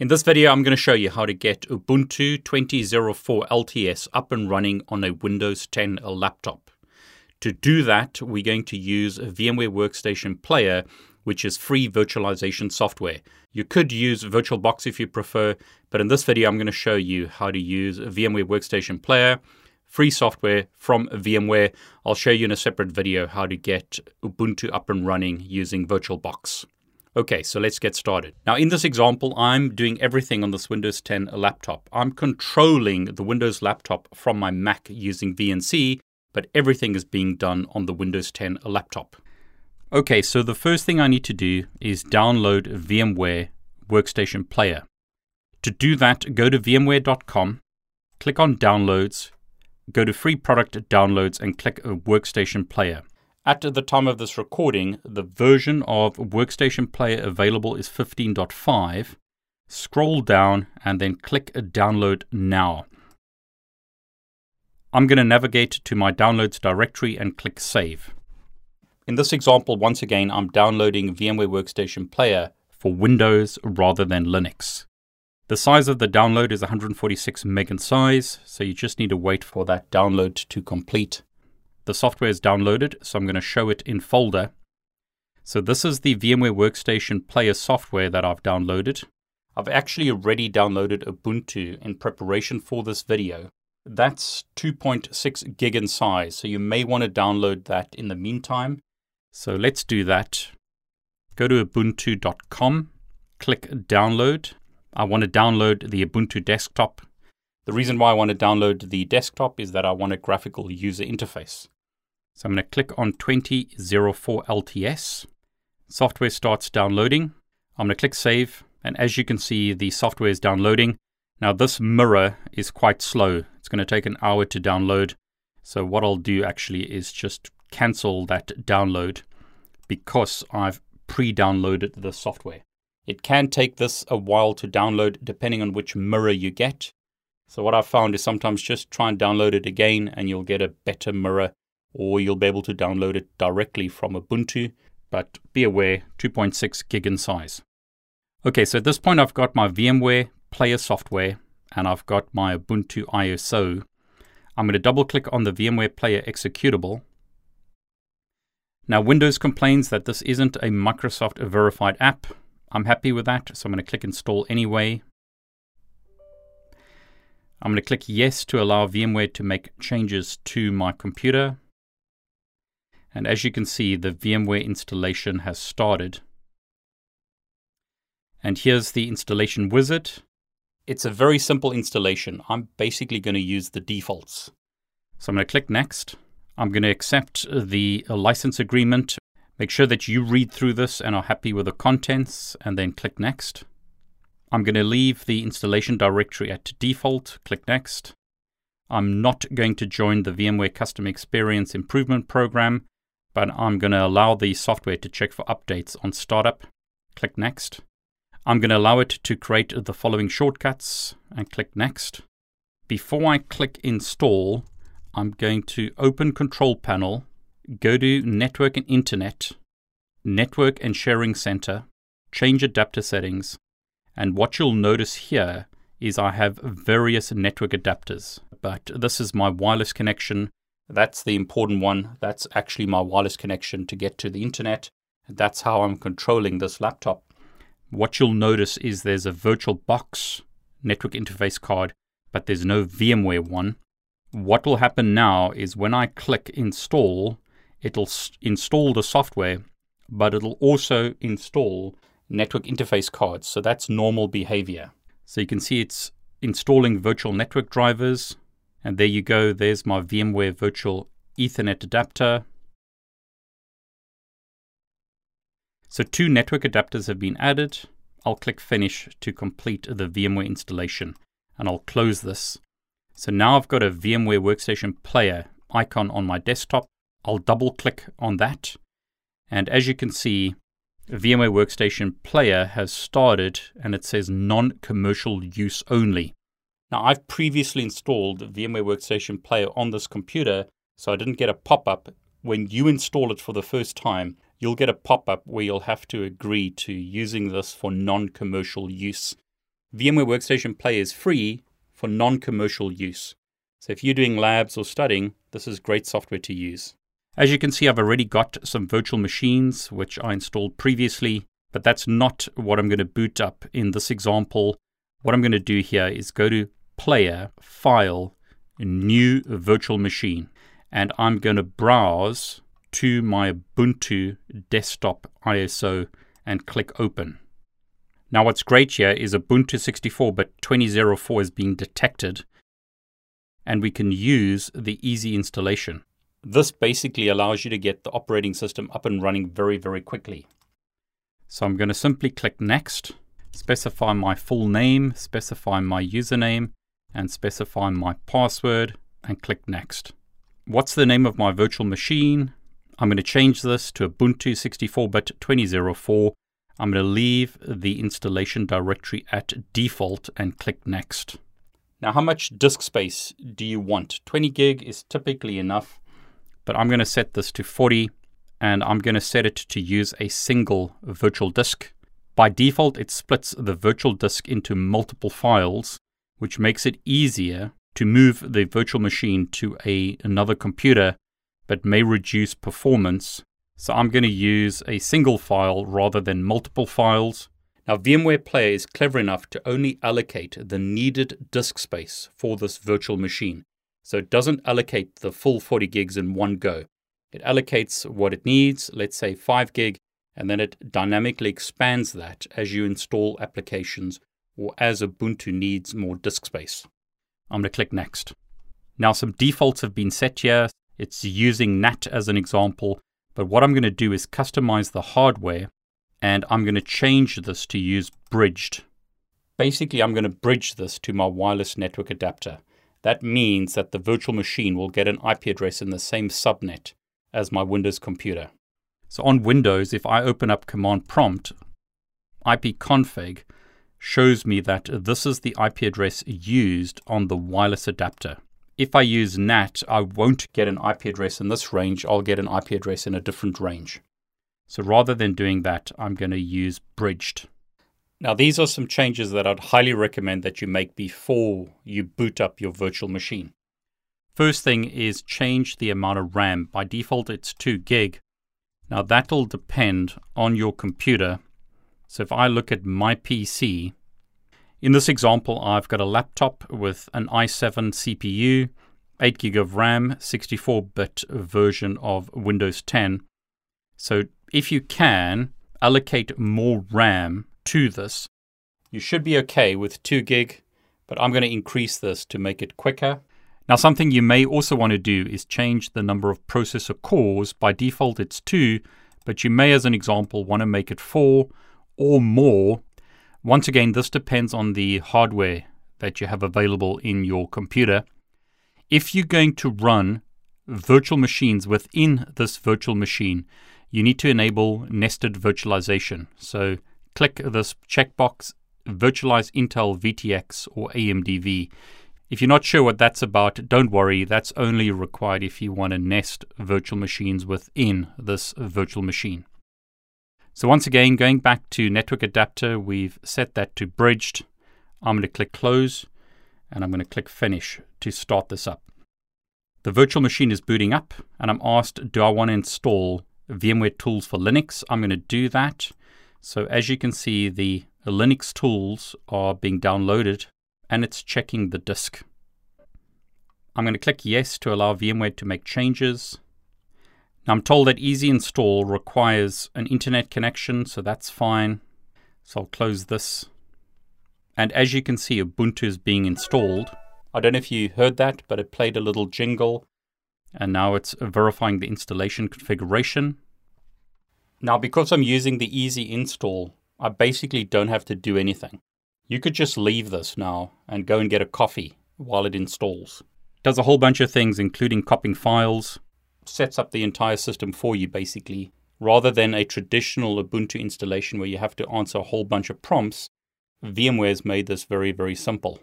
In this video, I'm going to show you how to get Ubuntu 20.04 LTS up and running on a Windows 10 laptop. To do that, we're going to use VMware Workstation Player, which is free virtualization software. You could use VirtualBox if you prefer, but in this video, I'm going to show you how to use VMware Workstation Player, free software from VMware. I'll show you in a separate video how to get Ubuntu up and running using VirtualBox. Okay, so let's get started. Now, in this example, I'm doing everything on this Windows 10 laptop. I'm controlling the Windows laptop from my Mac using VNC, but everything is being done on the Windows 10 laptop. Okay, so the first thing I need to do is download VMware Workstation Player. To do that, go to vmware.com, click on Downloads, go to Free Product Downloads, and click Workstation Player. At the time of this recording, the version of Workstation Player available is 15.5. Scroll down and then click Download Now. I'm going to navigate to my downloads directory and click Save. In this example, once again, I'm downloading VMware Workstation Player for Windows rather than Linux. The size of the download is 146 meg in size, so you just need to wait for that download to complete. The software is downloaded, so I'm going to show it in folder. So this is the VMware Workstation Player software that I've downloaded. I've actually already downloaded Ubuntu in preparation for this video. That's 2.6 gig in size, so you may want to download that in the meantime. So let's do that. Go to ubuntu.com, click download. I want to download the Ubuntu desktop. The reason why I want to download the desktop is that I want a graphical user interface. So I'm going to click on 2004 LTS. Software starts downloading. I'm going to click save. And as you can see, the software is downloading. Now this mirror is quite slow. It's going to take an hour to download. So what I'll do actually is just cancel that download because I've pre-downloaded the software. It can take this a while to download depending on which mirror you get. So what I've found is sometimes just try and download it again and you'll get a better mirror or you'll be able to download it directly from Ubuntu, but be aware 2.6 gig in size. Okay, so at this point I've got my VMware player software and I've got my Ubuntu ISO. I'm going to double click on the VMware player executable. Now Windows complains that this isn't a Microsoft verified app. I'm happy with that, so I'm going to click install anyway. I'm going to click yes to allow VMware to make changes to my computer. And as you can see, the VMware installation has started. And here's the installation wizard. It's a very simple installation. I'm basically going to use the defaults. So I'm going to click next. I'm going to accept the license agreement. Make sure that you read through this and are happy with the contents, and then click next. I'm going to leave the installation directory at default. Click next. I'm not going to join the VMware Custom Experience Improvement Program but I'm going to allow the software to check for updates on startup. Click Next. I'm going to allow it to create the following shortcuts and click Next. Before I click Install, I'm going to open Control Panel, go to Network and Internet, Network and Sharing Center, change adapter settings, and what you'll notice here is I have various network adapters, but this is my wireless connection that's the important one. That's actually my wireless connection to get to the internet. That's how I'm controlling this laptop. What you'll notice is there's a virtual box network interface card, but there's no VMware one. What will happen now is when I click install, it'll install the software, but it'll also install network interface cards. So that's normal behavior. So you can see it's installing virtual network drivers, and there you go, there's my VMware Virtual Ethernet adapter. So two network adapters have been added. I'll click Finish to complete the VMware installation and I'll close this. So now I've got a VMware Workstation Player icon on my desktop. I'll double click on that. And as you can see, VMware Workstation Player has started and it says non commercial use only. Now, I've previously installed VMware Workstation Player on this computer, so I didn't get a pop up. When you install it for the first time, you'll get a pop up where you'll have to agree to using this for non commercial use. VMware Workstation Player is free for non commercial use. So if you're doing labs or studying, this is great software to use. As you can see, I've already got some virtual machines which I installed previously, but that's not what I'm going to boot up in this example. What I'm going to do here is go to Player, File, New Virtual Machine, and I'm going to browse to my Ubuntu desktop ISO and click Open. Now, what's great here is Ubuntu 64 but 2004 is being detected, and we can use the easy installation. This basically allows you to get the operating system up and running very, very quickly. So I'm going to simply click Next, specify my full name, specify my username, and specify my password, and click Next. What's the name of my virtual machine? I'm going to change this to Ubuntu 64-bit 2004. I'm going to leave the installation directory at default and click Next. Now, how much disk space do you want? 20 gig is typically enough but I'm going to set this to 40 and I'm going to set it to use a single virtual disk. By default, it splits the virtual disk into multiple files, which makes it easier to move the virtual machine to a, another computer, but may reduce performance. So I'm going to use a single file rather than multiple files. Now, VMware Player is clever enough to only allocate the needed disk space for this virtual machine. So it doesn't allocate the full 40 gigs in one go. It allocates what it needs, let's say 5 gig, and then it dynamically expands that as you install applications or as Ubuntu needs more disk space. I'm going to click Next. Now, some defaults have been set here. It's using NAT as an example, but what I'm going to do is customize the hardware and I'm going to change this to use bridged. Basically, I'm going to bridge this to my wireless network adapter. That means that the virtual machine will get an IP address in the same subnet as my Windows computer. So on Windows, if I open up Command Prompt, ipconfig shows me that this is the IP address used on the wireless adapter. If I use NAT, I won't get an IP address in this range, I'll get an IP address in a different range. So rather than doing that, I'm going to use bridged. Now, these are some changes that I'd highly recommend that you make before you boot up your virtual machine. First thing is change the amount of RAM. By default, it's 2 gig. Now, that'll depend on your computer. So, if I look at my PC, in this example, I've got a laptop with an i7 CPU, 8 gig of RAM, 64 bit version of Windows 10. So, if you can, allocate more RAM to this. You should be okay with 2 gig, but I'm going to increase this to make it quicker. Now, something you may also want to do is change the number of processor cores. By default, it's 2, but you may, as an example, want to make it 4 or more. Once again, this depends on the hardware that you have available in your computer. If you're going to run virtual machines within this virtual machine, you need to enable nested virtualization. So click this checkbox Virtualize Intel VTX or AMDV. If you're not sure what that's about, don't worry, that's only required if you want to nest virtual machines within this virtual machine. So, once again, going back to network adapter, we've set that to bridged. I'm going to click close and I'm going to click finish to start this up. The virtual machine is booting up and I'm asked, do I want to install VMware tools for Linux? I'm going to do that. So as you can see, the Linux tools are being downloaded and it's checking the disk. I'm going to click yes to allow VMware to make changes. Now I'm told that easy install requires an internet connection, so that's fine. So I'll close this. And as you can see, Ubuntu is being installed. I don't know if you heard that, but it played a little jingle. And now it's verifying the installation configuration. Now, because I'm using the easy install, I basically don't have to do anything. You could just leave this now and go and get a coffee while it installs. It does a whole bunch of things, including copying files, sets up the entire system for you basically, rather than a traditional Ubuntu installation where you have to answer a whole bunch of prompts. VMware has made this very, very simple.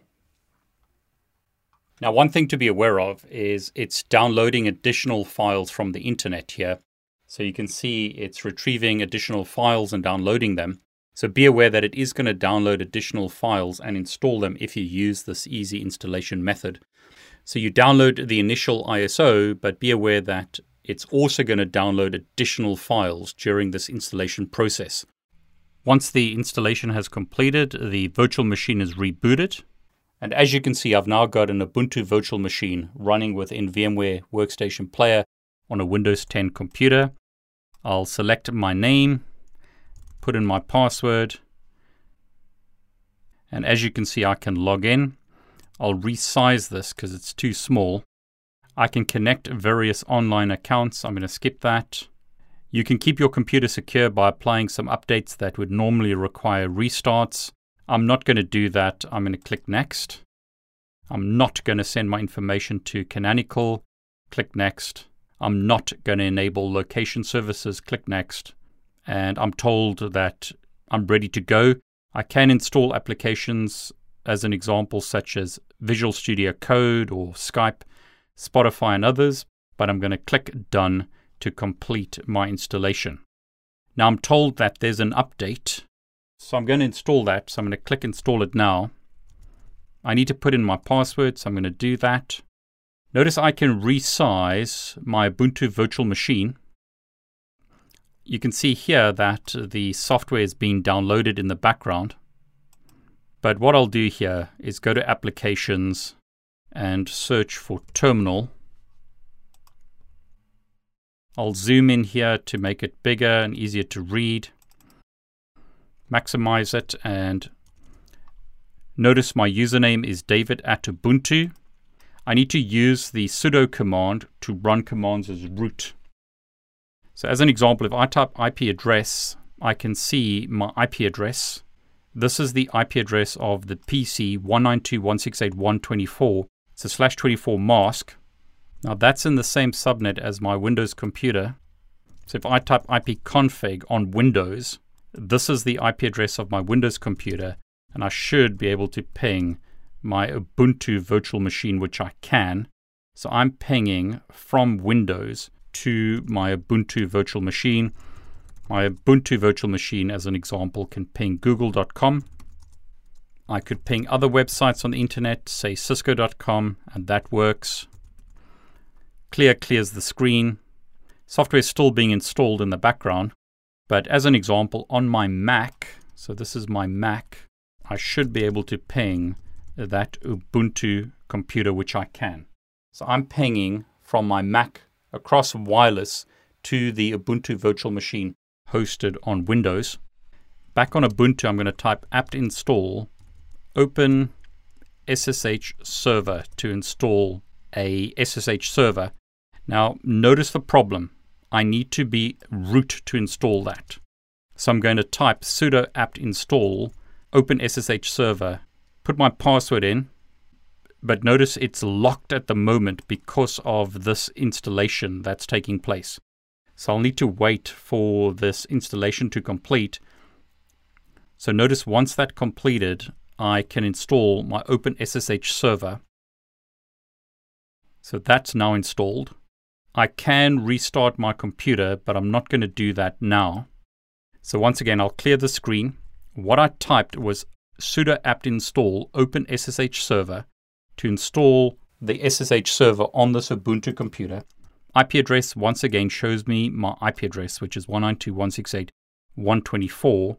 Now, one thing to be aware of is it's downloading additional files from the internet here. So you can see it's retrieving additional files and downloading them. So be aware that it is going to download additional files and install them if you use this easy installation method. So you download the initial ISO, but be aware that it's also going to download additional files during this installation process. Once the installation has completed, the virtual machine is rebooted. And as you can see, I've now got an Ubuntu virtual machine running within VMware Workstation Player on a Windows 10 computer. I'll select my name, put in my password. And as you can see, I can log in. I'll resize this because it's too small. I can connect various online accounts. I'm going to skip that. You can keep your computer secure by applying some updates that would normally require restarts. I'm not going to do that. I'm going to click next. I'm not going to send my information to Canonical. Click next. I'm not going to enable location services. Click next and I'm told that I'm ready to go. I can install applications as an example, such as Visual Studio Code or Skype, Spotify, and others, but I'm going to click Done to complete my installation. Now I'm told that there's an update, so I'm going to install that. So I'm going to click Install it now. I need to put in my password, so I'm going to do that. Notice I can resize my Ubuntu virtual machine you can see here that the software is being downloaded in the background. But what I'll do here is go to Applications and search for Terminal. I'll zoom in here to make it bigger and easier to read. Maximize it and notice my username is david at Ubuntu. I need to use the sudo command to run commands as root. So as an example, if I type IP address, I can see my IP address. This is the IP address of the PC 192.168.124. It's a slash 24 mask. Now that's in the same subnet as my Windows computer. So if I type ipconfig on Windows, this is the IP address of my Windows computer, and I should be able to ping my Ubuntu virtual machine, which I can. So I'm pinging from Windows to my Ubuntu virtual machine. My Ubuntu virtual machine, as an example, can ping google.com. I could ping other websites on the internet, say cisco.com, and that works. Clear clears the screen. Software is still being installed in the background. But as an example, on my Mac, so this is my Mac, I should be able to ping that Ubuntu computer, which I can. So I'm pinging from my Mac across wireless to the Ubuntu virtual machine hosted on Windows. Back on Ubuntu, I'm going to type apt install open SSH server to install a SSH server. Now, notice the problem. I need to be root to install that. So I'm going to type sudo apt install open SSH server, put my password in, but notice it's locked at the moment because of this installation that's taking place. So I'll need to wait for this installation to complete. So notice once that completed, I can install my OpenSSH server. So that's now installed. I can restart my computer, but I'm not going to do that now. So once again, I'll clear the screen. What I typed was sudo apt install OpenSSH server to install the SSH server on this Ubuntu computer. IP address once again shows me my IP address, which is 192.168.124.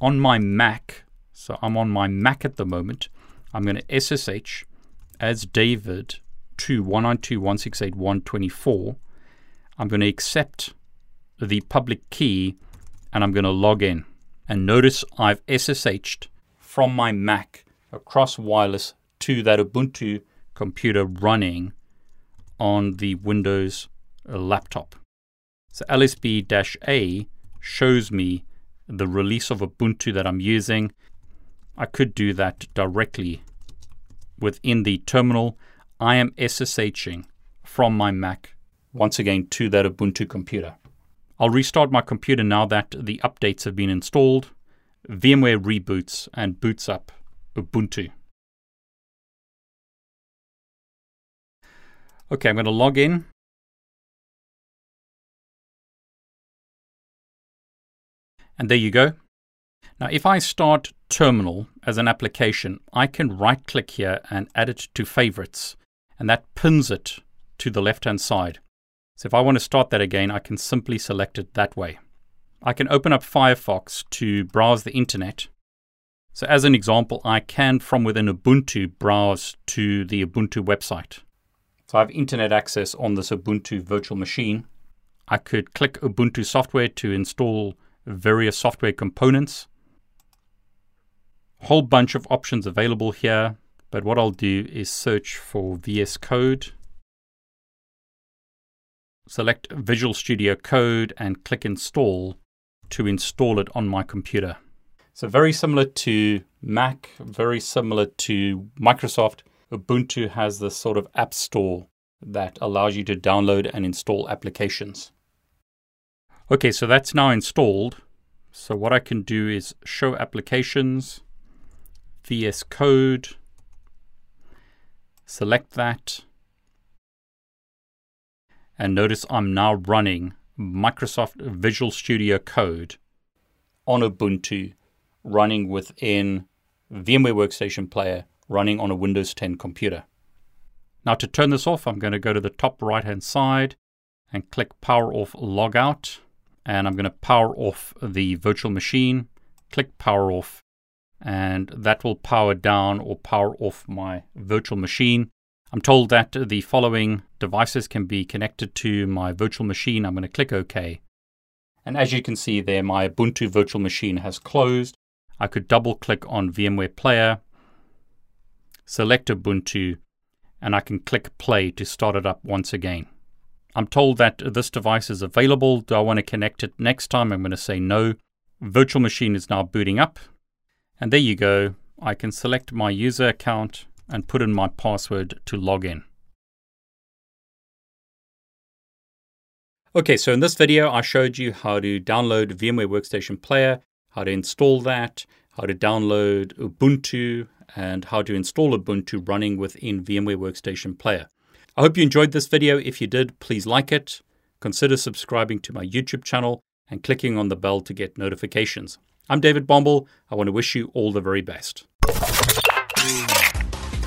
On my Mac, so I'm on my Mac at the moment, I'm going to SSH as David to 192.168.124. I'm going to accept the public key and I'm going to log in. And notice I've SSH'd from my Mac across wireless to that Ubuntu computer running on the Windows uh, laptop. So LSB A shows me the release of Ubuntu that I'm using. I could do that directly within the terminal. I am SSHing from my Mac once again to that Ubuntu computer. I'll restart my computer now that the updates have been installed. VMware reboots and boots up Ubuntu. Okay, I'm going to log in. And there you go. Now, if I start Terminal as an application, I can right click here and add it to favorites, and that pins it to the left hand side. So if I want to start that again, I can simply select it that way. I can open up Firefox to browse the internet. So as an example, I can from within Ubuntu browse to the Ubuntu website. So I have internet access on this Ubuntu virtual machine. I could click Ubuntu software to install various software components. Whole bunch of options available here, but what I'll do is search for VS Code. Select Visual Studio Code and click Install to install it on my computer. So very similar to Mac, very similar to Microsoft, Ubuntu has this sort of app store that allows you to download and install applications. Okay, so that's now installed. So what I can do is show applications, VS Code, select that, and notice I'm now running Microsoft Visual Studio Code on Ubuntu, running within VMware Workstation Player, running on a Windows 10 computer. Now to turn this off, I'm going to go to the top right hand side and click Power Off Logout and I'm going to power off the virtual machine, click power off, and that will power down or power off my virtual machine. I'm told that the following devices can be connected to my virtual machine. I'm going to click OK. And as you can see there, my Ubuntu virtual machine has closed. I could double click on VMware Player, select Ubuntu, and I can click play to start it up once again. I'm told that this device is available. Do I want to connect it next time? I'm going to say no. Virtual machine is now booting up. And there you go. I can select my user account and put in my password to log in. Okay, so in this video, I showed you how to download VMware Workstation Player, how to install that, how to download Ubuntu, and how to install Ubuntu running within VMware Workstation Player. I hope you enjoyed this video. If you did, please like it, consider subscribing to my YouTube channel, and clicking on the bell to get notifications. I'm David Bombal. I want to wish you all the very best.